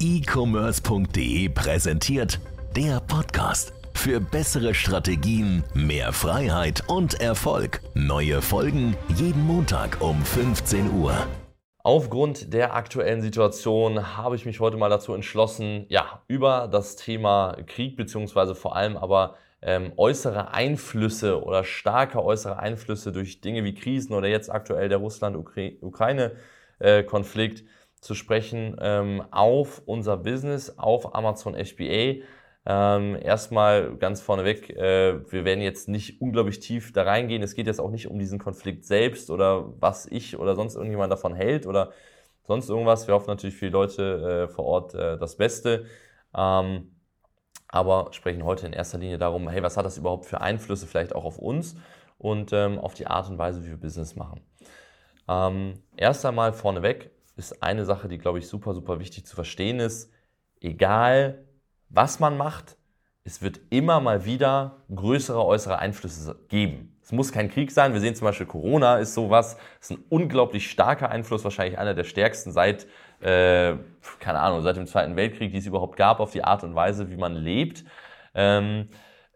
e-commerce.de präsentiert der Podcast. Für bessere Strategien, mehr Freiheit und Erfolg. Neue Folgen jeden Montag um 15 Uhr. Aufgrund der aktuellen Situation habe ich mich heute mal dazu entschlossen, ja, über das Thema Krieg beziehungsweise vor allem aber ähm, äußere Einflüsse oder starke äußere Einflüsse durch Dinge wie Krisen oder jetzt aktuell der Russland-Ukraine-Konflikt zu sprechen ähm, auf unser Business, auf Amazon FBA. Ähm, erstmal ganz vorneweg, äh, wir werden jetzt nicht unglaublich tief da reingehen. Es geht jetzt auch nicht um diesen Konflikt selbst oder was ich oder sonst irgendjemand davon hält oder sonst irgendwas. Wir hoffen natürlich für die Leute äh, vor Ort äh, das Beste. Ähm, aber sprechen heute in erster Linie darum, hey, was hat das überhaupt für Einflüsse vielleicht auch auf uns und ähm, auf die Art und Weise, wie wir Business machen. Ähm, erst einmal vorneweg ist eine Sache, die, glaube ich, super, super wichtig zu verstehen ist, egal was man macht, es wird immer mal wieder größere äußere Einflüsse geben. Es muss kein Krieg sein. Wir sehen zum Beispiel, Corona ist sowas. Ist ein unglaublich starker Einfluss, wahrscheinlich einer der stärksten seit, äh, keine Ahnung, seit dem Zweiten Weltkrieg, die es überhaupt gab, auf die Art und Weise, wie man lebt. Ähm,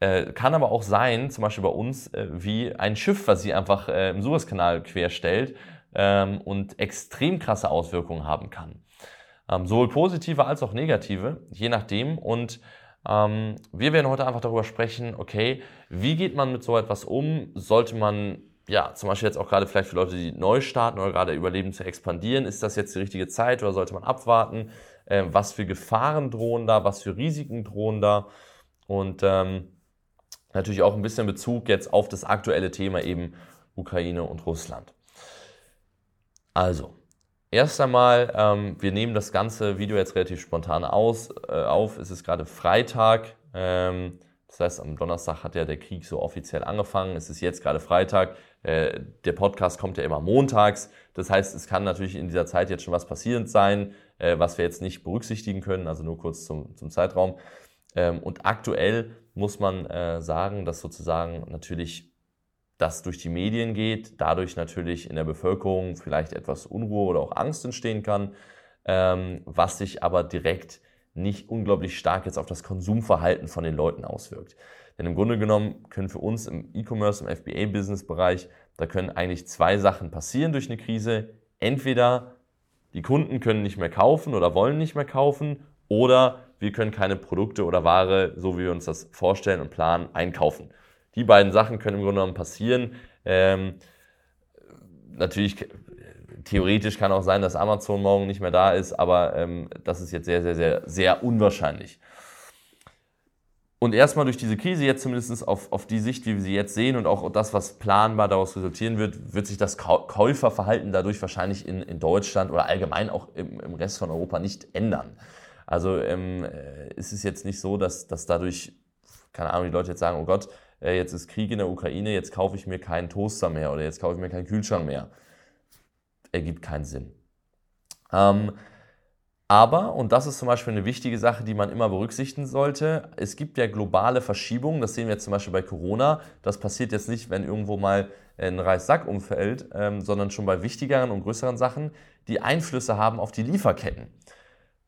äh, kann aber auch sein, zum Beispiel bei uns, äh, wie ein Schiff, was sie einfach äh, im Suezkanal querstellt ähm, und extrem krasse Auswirkungen haben kann. Ähm, sowohl positive als auch negative, je nachdem. Und ähm, wir werden heute einfach darüber sprechen, okay, wie geht man mit so etwas um? Sollte man, ja, zum Beispiel jetzt auch gerade vielleicht für Leute, die neu starten oder gerade überleben zu expandieren, ist das jetzt die richtige Zeit oder sollte man abwarten? Ähm, was für Gefahren drohen da? Was für Risiken drohen da? Und ähm, natürlich auch ein bisschen Bezug jetzt auf das aktuelle Thema eben Ukraine und Russland. Also, erst einmal, ähm, wir nehmen das ganze Video jetzt relativ spontan aus, äh, auf. Es ist gerade Freitag. Ähm, das heißt, am Donnerstag hat ja der Krieg so offiziell angefangen. Es ist jetzt gerade Freitag. Äh, der Podcast kommt ja immer montags. Das heißt, es kann natürlich in dieser Zeit jetzt schon was passierend sein, äh, was wir jetzt nicht berücksichtigen können. Also nur kurz zum, zum Zeitraum. Ähm, und aktuell muss man äh, sagen, dass sozusagen natürlich das durch die Medien geht, dadurch natürlich in der Bevölkerung vielleicht etwas Unruhe oder auch Angst entstehen kann, ähm, was sich aber direkt nicht unglaublich stark jetzt auf das Konsumverhalten von den Leuten auswirkt. Denn im Grunde genommen können für uns im E-Commerce, im FBA-Business-Bereich, da können eigentlich zwei Sachen passieren durch eine Krise. Entweder die Kunden können nicht mehr kaufen oder wollen nicht mehr kaufen oder wir können keine Produkte oder Ware, so wie wir uns das vorstellen und planen, einkaufen. Die beiden Sachen können im Grunde genommen passieren. Ähm, natürlich, theoretisch kann auch sein, dass Amazon morgen nicht mehr da ist, aber ähm, das ist jetzt sehr, sehr, sehr, sehr unwahrscheinlich. Und erstmal durch diese Krise, jetzt zumindest auf, auf die Sicht, wie wir sie jetzt sehen und auch das, was planbar daraus resultieren wird, wird sich das Käuferverhalten dadurch wahrscheinlich in, in Deutschland oder allgemein auch im, im Rest von Europa nicht ändern. Also ähm, äh, ist es jetzt nicht so, dass, dass dadurch, keine Ahnung, die Leute jetzt sagen, oh Gott, äh, jetzt ist Krieg in der Ukraine, jetzt kaufe ich mir keinen Toaster mehr oder jetzt kaufe ich mir keinen Kühlschrank mehr. Ergibt keinen Sinn. Ähm, aber, und das ist zum Beispiel eine wichtige Sache, die man immer berücksichtigen sollte, es gibt ja globale Verschiebungen, das sehen wir jetzt zum Beispiel bei Corona. Das passiert jetzt nicht, wenn irgendwo mal ein Reissack umfällt, ähm, sondern schon bei wichtigeren und größeren Sachen, die Einflüsse haben auf die Lieferketten.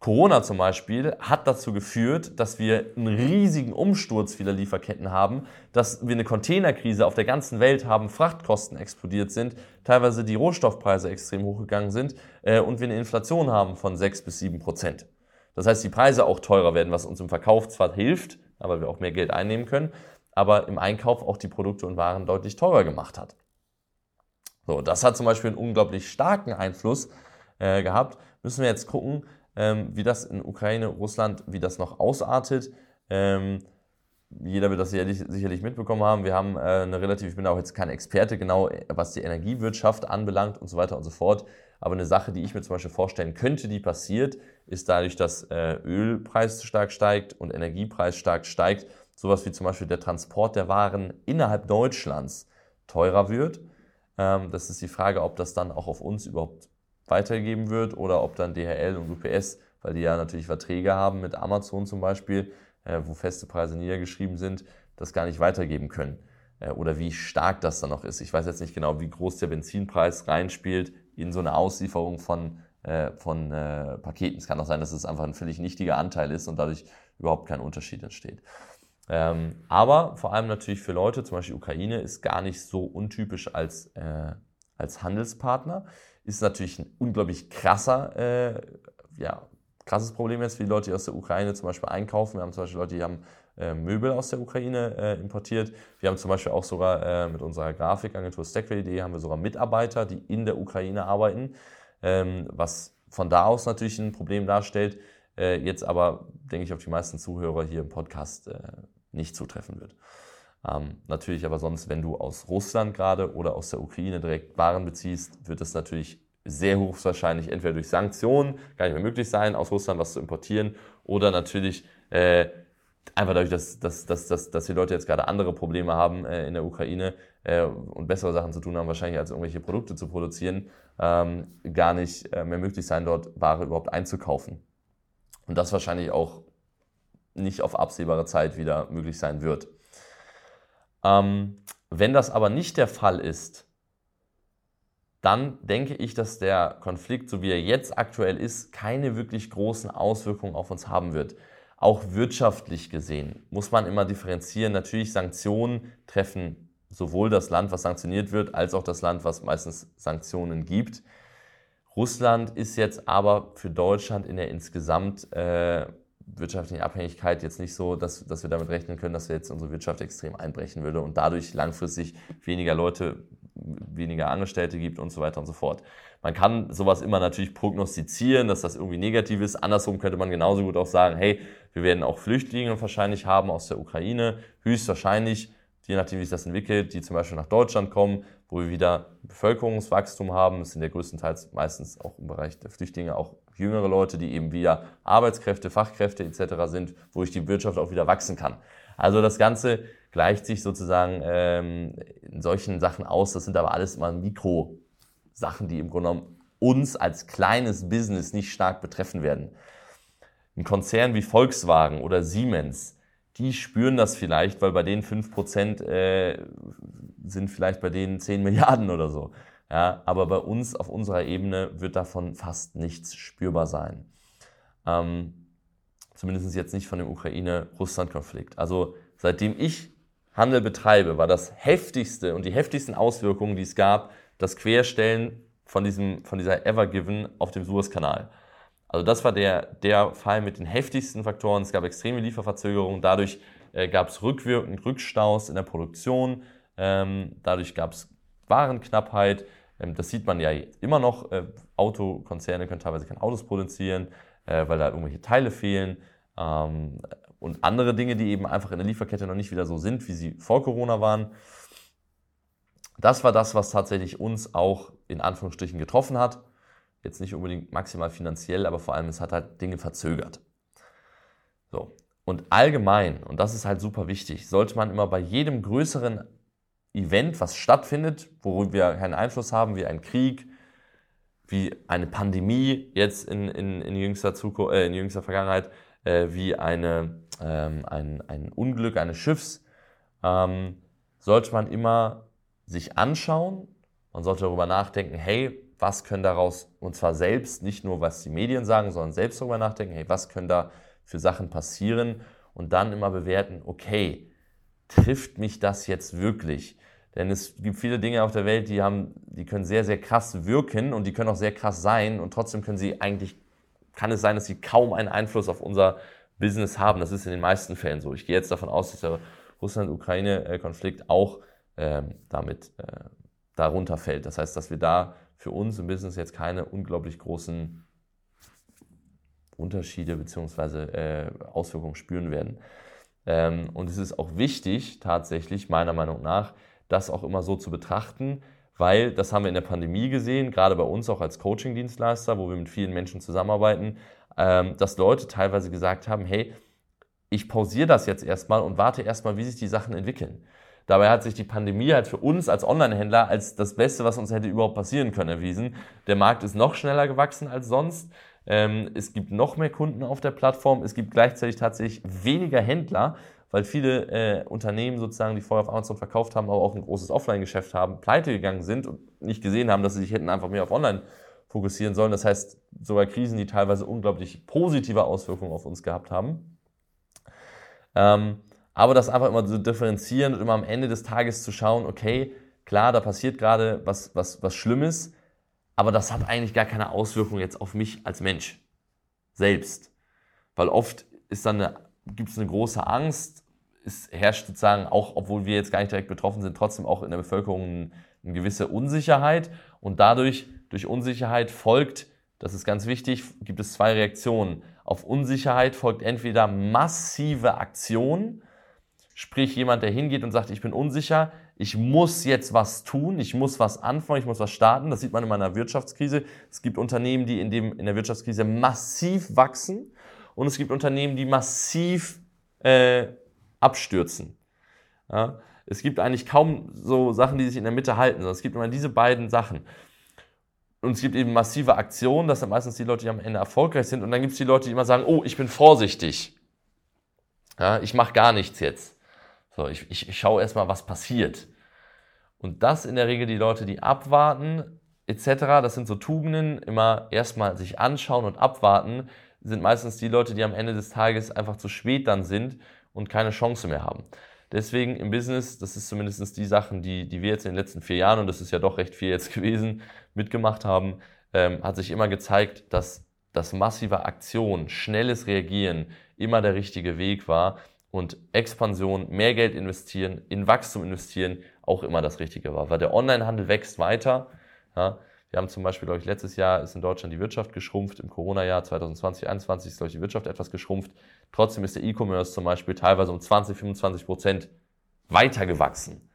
Corona zum Beispiel hat dazu geführt, dass wir einen riesigen Umsturz vieler Lieferketten haben, dass wir eine Containerkrise auf der ganzen Welt haben, Frachtkosten explodiert sind, teilweise die Rohstoffpreise extrem hochgegangen sind äh, und wir eine Inflation haben von 6 bis 7 Prozent. Das heißt, die Preise auch teurer werden, was uns im Verkauf zwar hilft, aber wir auch mehr Geld einnehmen können, aber im Einkauf auch die Produkte und Waren deutlich teurer gemacht hat. So, das hat zum Beispiel einen unglaublich starken Einfluss äh, gehabt. Müssen wir jetzt gucken, ähm, wie das in Ukraine, Russland, wie das noch ausartet. Ähm, jeder wird das sicherlich, sicherlich mitbekommen haben. Wir haben äh, eine relativ, ich bin auch jetzt kein Experte genau, was die Energiewirtschaft anbelangt und so weiter und so fort. Aber eine Sache, die ich mir zum Beispiel vorstellen könnte, die passiert, ist dadurch, dass äh, Ölpreis stark steigt und Energiepreis stark steigt, sowas wie zum Beispiel der Transport der Waren innerhalb Deutschlands teurer wird. Ähm, das ist die Frage, ob das dann auch auf uns überhaupt weitergegeben wird oder ob dann DHL und UPS, weil die ja natürlich Verträge haben mit Amazon zum Beispiel, äh, wo feste Preise niedergeschrieben sind, das gar nicht weitergeben können. Äh, oder wie stark das dann noch ist. Ich weiß jetzt nicht genau, wie groß der Benzinpreis reinspielt in so eine Auslieferung von äh, von äh, Paketen. Es kann auch sein, dass es einfach ein völlig nichtiger Anteil ist und dadurch überhaupt kein Unterschied entsteht. Ähm, aber vor allem natürlich für Leute, zum Beispiel Ukraine, ist gar nicht so untypisch als, äh, als Handelspartner. Ist natürlich ein unglaublich krasser, äh, ja, krasses Problem jetzt die Leute, die aus der Ukraine zum Beispiel einkaufen. Wir haben zum Beispiel Leute, die haben äh, Möbel aus der Ukraine äh, importiert. Wir haben zum Beispiel auch sogar äh, mit unserer Grafikagentur Stackway.de haben wir sogar Mitarbeiter, die in der Ukraine arbeiten, ähm, was von da aus natürlich ein Problem darstellt. Äh, jetzt aber, denke ich, auf die meisten Zuhörer hier im Podcast äh, nicht zutreffen wird. Ähm, natürlich aber sonst, wenn du aus Russland gerade oder aus der Ukraine direkt Waren beziehst, wird es natürlich sehr hochwahrscheinlich entweder durch Sanktionen gar nicht mehr möglich sein, aus Russland was zu importieren oder natürlich äh, einfach dadurch, dass, dass, dass, dass, dass die Leute jetzt gerade andere Probleme haben äh, in der Ukraine äh, und bessere Sachen zu tun haben, wahrscheinlich als irgendwelche Produkte zu produzieren, ähm, gar nicht äh, mehr möglich sein, dort Ware überhaupt einzukaufen. Und das wahrscheinlich auch nicht auf absehbare Zeit wieder möglich sein wird. Ähm, wenn das aber nicht der Fall ist, dann denke ich, dass der Konflikt, so wie er jetzt aktuell ist, keine wirklich großen Auswirkungen auf uns haben wird. Auch wirtschaftlich gesehen muss man immer differenzieren. Natürlich, Sanktionen treffen sowohl das Land, was sanktioniert wird, als auch das Land, was meistens Sanktionen gibt. Russland ist jetzt aber für Deutschland in der insgesamt äh, wirtschaftlichen Abhängigkeit jetzt nicht so, dass, dass wir damit rechnen können, dass wir jetzt unsere Wirtschaft extrem einbrechen würde und dadurch langfristig weniger Leute, weniger Angestellte gibt und so weiter und so fort. Man kann sowas immer natürlich prognostizieren, dass das irgendwie negativ ist. Andersrum könnte man genauso gut auch sagen, hey, wir werden auch Flüchtlinge wahrscheinlich haben aus der Ukraine, höchstwahrscheinlich, je nachdem, wie sich das entwickelt, die zum Beispiel nach Deutschland kommen, wo wir wieder Bevölkerungswachstum haben. Das sind ja größtenteils meistens auch im Bereich der Flüchtlinge auch jüngere Leute, die eben wieder Arbeitskräfte, Fachkräfte etc. sind, wo ich die Wirtschaft auch wieder wachsen kann. Also das Ganze gleicht sich sozusagen ähm, in solchen Sachen aus. Das sind aber alles immer Mikro-Sachen, die im Grunde genommen uns als kleines Business nicht stark betreffen werden. Ein Konzern wie Volkswagen oder Siemens, die spüren das vielleicht, weil bei denen 5% äh, sind vielleicht bei denen 10 Milliarden oder so. Ja, aber bei uns auf unserer Ebene wird davon fast nichts spürbar sein. Ähm, zumindest jetzt nicht von dem Ukraine-Russland-Konflikt. Also seitdem ich Handel betreibe, war das heftigste und die heftigsten Auswirkungen, die es gab, das Querstellen von, diesem, von dieser Evergiven auf dem Suezkanal. Also das war der, der Fall mit den heftigsten Faktoren. Es gab extreme Lieferverzögerungen, dadurch äh, gab es rückwirkend Rückstaus in der Produktion, ähm, dadurch gab es Warenknappheit. Ähm, das sieht man ja immer noch. Äh, Autokonzerne können teilweise keine Autos produzieren, äh, weil da irgendwelche Teile fehlen. Ähm, und andere Dinge, die eben einfach in der Lieferkette noch nicht wieder so sind, wie sie vor Corona waren. Das war das, was tatsächlich uns auch in Anführungsstrichen getroffen hat. Jetzt nicht unbedingt maximal finanziell, aber vor allem es hat halt Dinge verzögert. So. Und allgemein, und das ist halt super wichtig, sollte man immer bei jedem größeren Event, was stattfindet, worüber wir keinen Einfluss haben, wie ein Krieg, wie eine Pandemie jetzt in, in, in, jüngster, Zukunft, äh, in jüngster Vergangenheit, äh, wie eine, ähm, ein, ein Unglück eines Schiffs, ähm, sollte man immer sich anschauen. Man sollte darüber nachdenken, hey, was können daraus, und zwar selbst, nicht nur was die Medien sagen, sondern selbst darüber nachdenken, hey, was können da für Sachen passieren und dann immer bewerten, okay, trifft mich das jetzt wirklich? Denn es gibt viele Dinge auf der Welt, die haben, die können sehr, sehr krass wirken und die können auch sehr krass sein und trotzdem können sie eigentlich, kann es sein, dass sie kaum einen Einfluss auf unser Business haben. Das ist in den meisten Fällen so. Ich gehe jetzt davon aus, dass der Russland-Ukraine-Konflikt auch ähm, damit äh, darunter fällt. Das heißt, dass wir da für uns im Business jetzt keine unglaublich großen Unterschiede bzw. Äh, Auswirkungen spüren werden. Ähm, und es ist auch wichtig, tatsächlich, meiner Meinung nach, das auch immer so zu betrachten, weil das haben wir in der Pandemie gesehen, gerade bei uns auch als Coaching-Dienstleister, wo wir mit vielen Menschen zusammenarbeiten, ähm, dass Leute teilweise gesagt haben, hey, ich pausiere das jetzt erstmal und warte erstmal, wie sich die Sachen entwickeln. Dabei hat sich die Pandemie halt für uns als Online-Händler als das Beste, was uns hätte überhaupt passieren können, erwiesen. Der Markt ist noch schneller gewachsen als sonst. Ähm, es gibt noch mehr Kunden auf der Plattform. Es gibt gleichzeitig tatsächlich weniger Händler, weil viele äh, Unternehmen sozusagen, die vorher auf Amazon verkauft haben, aber auch ein großes Offline-Geschäft haben, pleite gegangen sind und nicht gesehen haben, dass sie sich hätten einfach mehr auf Online fokussieren sollen. Das heißt, sogar Krisen, die teilweise unglaublich positive Auswirkungen auf uns gehabt haben. Ähm, aber das einfach immer zu differenzieren und immer am Ende des Tages zu schauen, okay, klar, da passiert gerade was, was, was Schlimmes, aber das hat eigentlich gar keine Auswirkung jetzt auf mich als Mensch selbst. Weil oft ist dann eine, gibt es eine große Angst, es herrscht sozusagen auch, obwohl wir jetzt gar nicht direkt betroffen sind, trotzdem auch in der Bevölkerung eine gewisse Unsicherheit und dadurch, durch Unsicherheit folgt, das ist ganz wichtig, gibt es zwei Reaktionen. Auf Unsicherheit folgt entweder massive Aktion, sprich jemand, der hingeht und sagt, ich bin unsicher, ich muss jetzt was tun, ich muss was anfangen, ich muss was starten. Das sieht man in meiner Wirtschaftskrise. Es gibt Unternehmen, die in, dem, in der Wirtschaftskrise massiv wachsen und es gibt Unternehmen, die massiv äh, abstürzen. Ja? Es gibt eigentlich kaum so Sachen, die sich in der Mitte halten, sondern es gibt immer diese beiden Sachen. Und es gibt eben massive Aktionen, das sind meistens die Leute, die am Ende erfolgreich sind. Und dann gibt es die Leute, die immer sagen, oh, ich bin vorsichtig. Ja, ich mache gar nichts jetzt. So, ich, ich, ich schaue erstmal, was passiert. Und das in der Regel die Leute, die abwarten, etc., das sind so Tugenden, immer erstmal sich anschauen und abwarten, sind meistens die Leute, die am Ende des Tages einfach zu spät dann sind und keine Chance mehr haben. Deswegen im Business, das ist zumindest die Sachen, die, die wir jetzt in den letzten vier Jahren, und das ist ja doch recht viel jetzt gewesen, mitgemacht haben, ähm, hat sich immer gezeigt, dass das massive Aktion, schnelles Reagieren immer der richtige Weg war und Expansion, mehr Geld investieren, in Wachstum investieren auch immer das Richtige war. Weil der Onlinehandel wächst weiter. Ja, wir haben zum Beispiel, glaube ich, letztes Jahr ist in Deutschland die Wirtschaft geschrumpft. Im Corona-Jahr 2020, 2021 ist, glaube ich, die Wirtschaft etwas geschrumpft. Trotzdem ist der E-Commerce zum Beispiel teilweise um 20, 25 Prozent weiter gewachsen.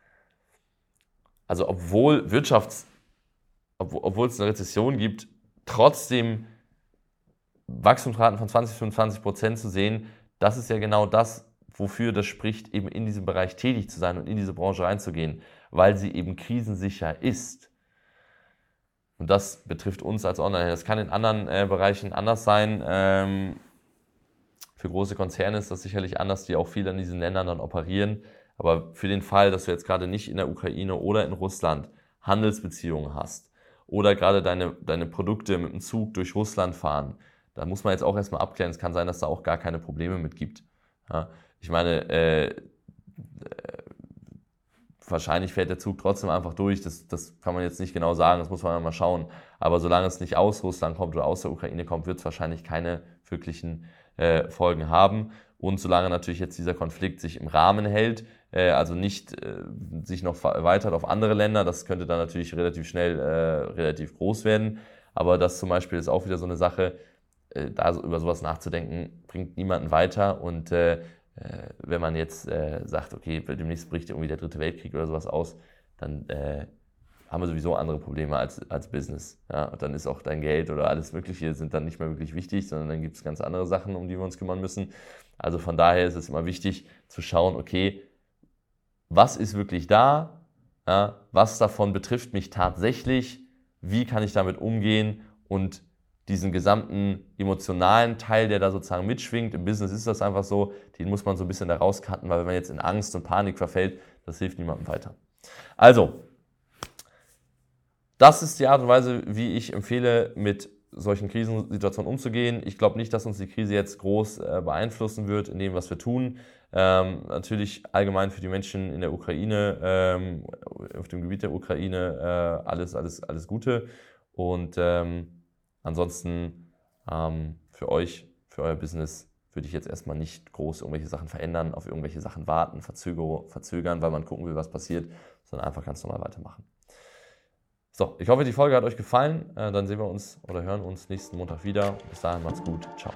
Also obwohl Wirtschafts, obwohl es eine Rezession gibt, trotzdem Wachstumsraten von 20, 25 Prozent zu sehen, das ist ja genau das, wofür das spricht, eben in diesem Bereich tätig zu sein und in diese Branche reinzugehen, weil sie eben krisensicher ist. Und das betrifft uns als Online. Das kann in anderen äh, Bereichen anders sein. Ähm, für große Konzerne ist das sicherlich anders, die auch viel in diesen Ländern dann operieren. Aber für den Fall, dass du jetzt gerade nicht in der Ukraine oder in Russland Handelsbeziehungen hast oder gerade deine, deine Produkte mit dem Zug durch Russland fahren, da muss man jetzt auch erstmal abklären. Es kann sein, dass da auch gar keine Probleme mit gibt. Ja, ich meine, äh, wahrscheinlich fährt der Zug trotzdem einfach durch. Das, das kann man jetzt nicht genau sagen, das muss man mal schauen. Aber solange es nicht aus Russland kommt oder aus der Ukraine kommt, wird es wahrscheinlich keine wirklichen äh, Folgen haben. Und solange natürlich jetzt dieser Konflikt sich im Rahmen hält, äh, also nicht äh, sich noch erweitert auf andere Länder, das könnte dann natürlich relativ schnell äh, relativ groß werden. Aber das zum Beispiel ist auch wieder so eine Sache, äh, da über sowas nachzudenken, bringt niemanden weiter und wenn man jetzt äh, sagt, okay, demnächst bricht irgendwie der dritte Weltkrieg oder sowas aus, dann äh, haben wir sowieso andere Probleme als, als Business. Ja? Und dann ist auch dein Geld oder alles Mögliche sind dann nicht mehr wirklich wichtig, sondern dann gibt es ganz andere Sachen, um die wir uns kümmern müssen. Also von daher ist es immer wichtig zu schauen, okay, was ist wirklich da? Ja? Was davon betrifft mich tatsächlich? Wie kann ich damit umgehen? Und diesen gesamten emotionalen Teil, der da sozusagen mitschwingt. Im Business ist das einfach so, den muss man so ein bisschen da rauscutten, weil wenn man jetzt in Angst und Panik verfällt, das hilft niemandem weiter. Also, das ist die Art und Weise, wie ich empfehle, mit solchen Krisensituationen umzugehen. Ich glaube nicht, dass uns die Krise jetzt groß äh, beeinflussen wird in dem, was wir tun. Ähm, natürlich allgemein für die Menschen in der Ukraine, ähm, auf dem Gebiet der Ukraine, äh, alles, alles, alles Gute. Und ähm, Ansonsten ähm, für euch, für euer Business würde ich jetzt erstmal nicht groß irgendwelche Sachen verändern, auf irgendwelche Sachen warten, verzögern, weil man gucken will, was passiert, sondern einfach ganz normal weitermachen. So, ich hoffe, die Folge hat euch gefallen. Äh, dann sehen wir uns oder hören uns nächsten Montag wieder. Bis dahin macht's gut. Ciao.